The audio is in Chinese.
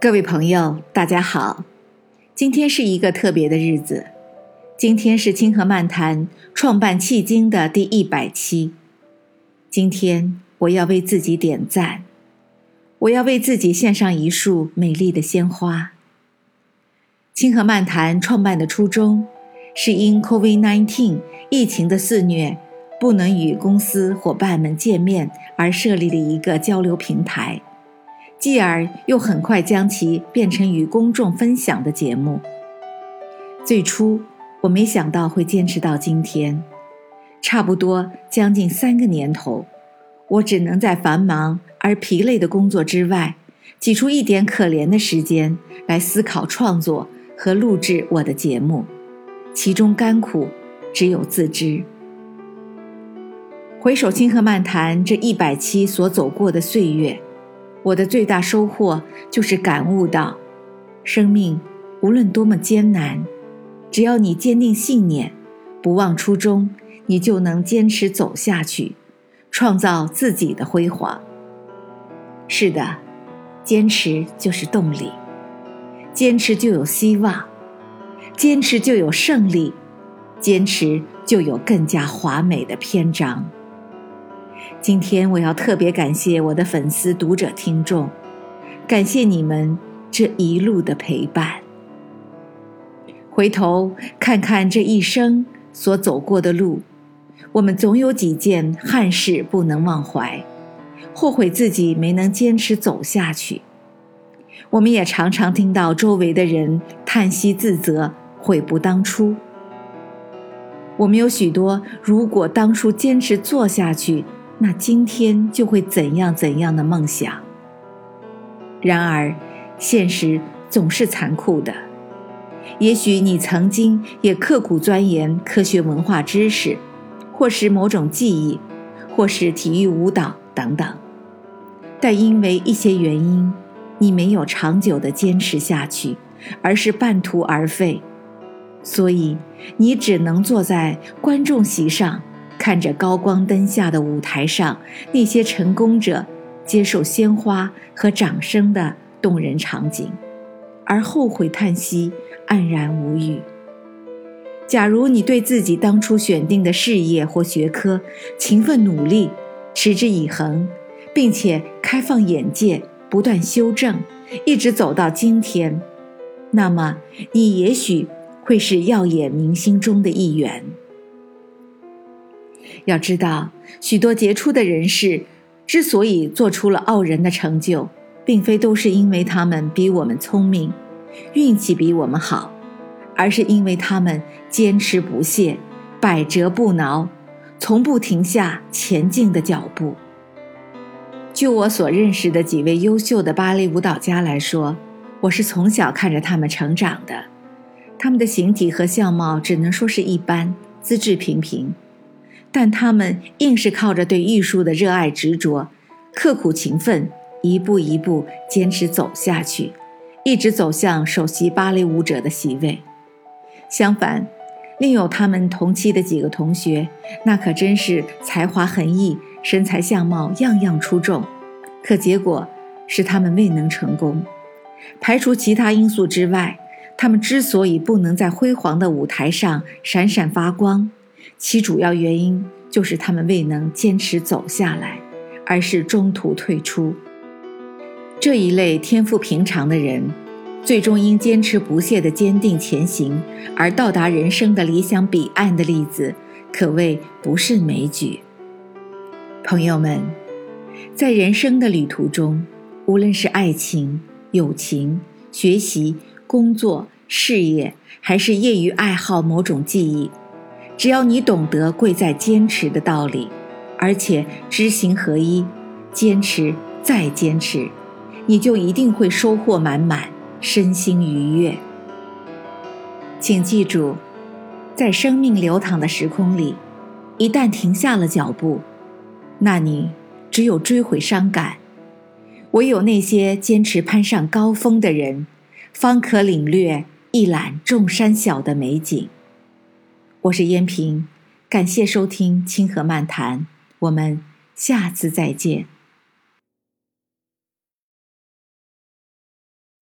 各位朋友，大家好！今天是一个特别的日子，今天是清河漫谈创办迄今的第一百期。今天我要为自己点赞，我要为自己献上一束美丽的鲜花。清河漫谈创办的初衷，是因 COVID-19 疫情的肆虐，不能与公司伙伴们见面，而设立了一个交流平台。继而又很快将其变成与公众分享的节目。最初我没想到会坚持到今天，差不多将近三个年头，我只能在繁忙而疲累的工作之外，挤出一点可怜的时间来思考创作和录制我的节目，其中甘苦只有自知。回首《清河漫谈》这一百期所走过的岁月。我的最大收获就是感悟到，生命无论多么艰难，只要你坚定信念，不忘初衷，你就能坚持走下去，创造自己的辉煌。是的，坚持就是动力，坚持就有希望，坚持就有胜利，坚持就有更加华美的篇章。今天我要特别感谢我的粉丝、读者、听众，感谢你们这一路的陪伴。回头看看这一生所走过的路，我们总有几件憾事不能忘怀，后悔自己没能坚持走下去。我们也常常听到周围的人叹息自责、悔不当初。我们有许多如果当初坚持做下去。那今天就会怎样怎样的梦想？然而，现实总是残酷的。也许你曾经也刻苦钻研科学文化知识，或是某种技艺，或是体育舞蹈等等，但因为一些原因，你没有长久的坚持下去，而是半途而废，所以你只能坐在观众席上。看着高光灯下的舞台上那些成功者接受鲜花和掌声的动人场景，而后悔叹息，黯然无语。假如你对自己当初选定的事业或学科勤奋努力，持之以恒，并且开放眼界，不断修正，一直走到今天，那么你也许会是耀眼明星中的一员。要知道，许多杰出的人士之所以做出了傲人的成就，并非都是因为他们比我们聪明、运气比我们好，而是因为他们坚持不懈、百折不挠，从不停下前进的脚步。就我所认识的几位优秀的芭蕾舞蹈家来说，我是从小看着他们成长的，他们的形体和相貌只能说是一般，资质平平。但他们硬是靠着对艺术的热爱执着，刻苦勤奋，一步一步坚持走下去，一直走向首席芭蕾舞者的席位。相反，另有他们同期的几个同学，那可真是才华横溢，身材相貌样样出众，可结果是他们未能成功。排除其他因素之外，他们之所以不能在辉煌的舞台上闪闪发光。其主要原因就是他们未能坚持走下来，而是中途退出。这一类天赋平常的人，最终因坚持不懈的坚定前行而到达人生的理想彼岸的例子，可谓不胜枚举。朋友们，在人生的旅途中，无论是爱情、友情、学习、工作、事业，还是业余爱好某种技艺。只要你懂得贵在坚持的道理，而且知行合一，坚持再坚持，你就一定会收获满满，身心愉悦。请记住，在生命流淌的时空里，一旦停下了脚步，那你只有追悔伤感。唯有那些坚持攀上高峰的人，方可领略一览众山小的美景。我是燕平，感谢收听《清河漫谈》，我们下次再见。